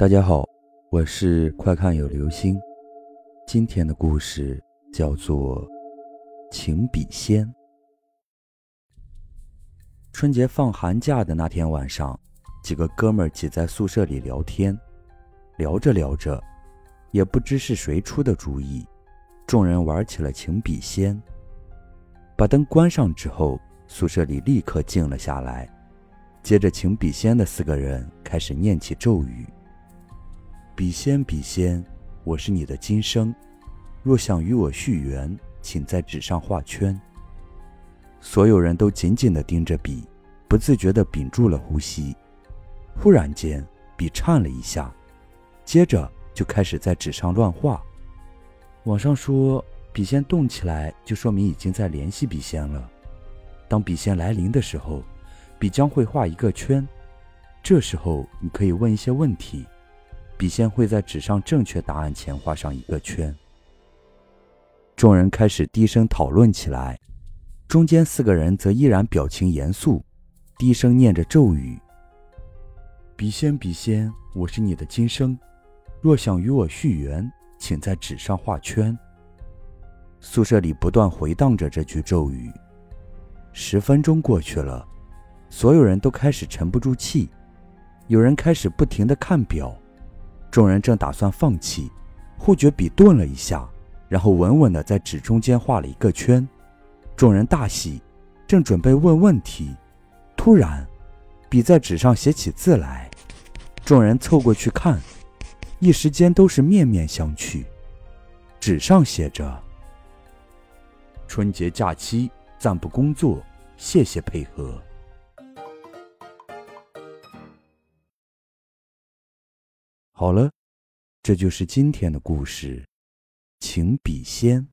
大家好，我是快看有流星。今天的故事叫做《请笔仙》。春节放寒假的那天晚上，几个哥们儿挤在宿舍里聊天，聊着聊着，也不知是谁出的主意，众人玩起了请笔仙。把灯关上之后，宿舍里立刻静了下来。接着，请笔仙的四个人开始念起咒语：“笔仙，笔仙，我是你的今生，若想与我续缘，请在纸上画圈。”所有人都紧紧地盯着笔，不自觉地屏住了呼吸。忽然间，笔颤了一下，接着就开始在纸上乱画。网上说，笔仙动起来，就说明已经在联系笔仙了。当笔仙来临的时候，笔将会画一个圈，这时候你可以问一些问题，笔仙会在纸上正确答案前画上一个圈。众人开始低声讨论起来，中间四个人则依然表情严肃，低声念着咒语：“笔仙，笔仙，我是你的今生，若想与我续缘，请在纸上画圈。”宿舍里不断回荡着这句咒语。十分钟过去了。所有人都开始沉不住气，有人开始不停地看表，众人正打算放弃，忽觉笔顿了一下，然后稳稳地在纸中间画了一个圈。众人大喜，正准备问问题，突然，笔在纸上写起字来。众人凑过去看，一时间都是面面相觑。纸上写着：“春节假期暂不工作，谢谢配合。”好了，这就是今天的故事，请笔仙。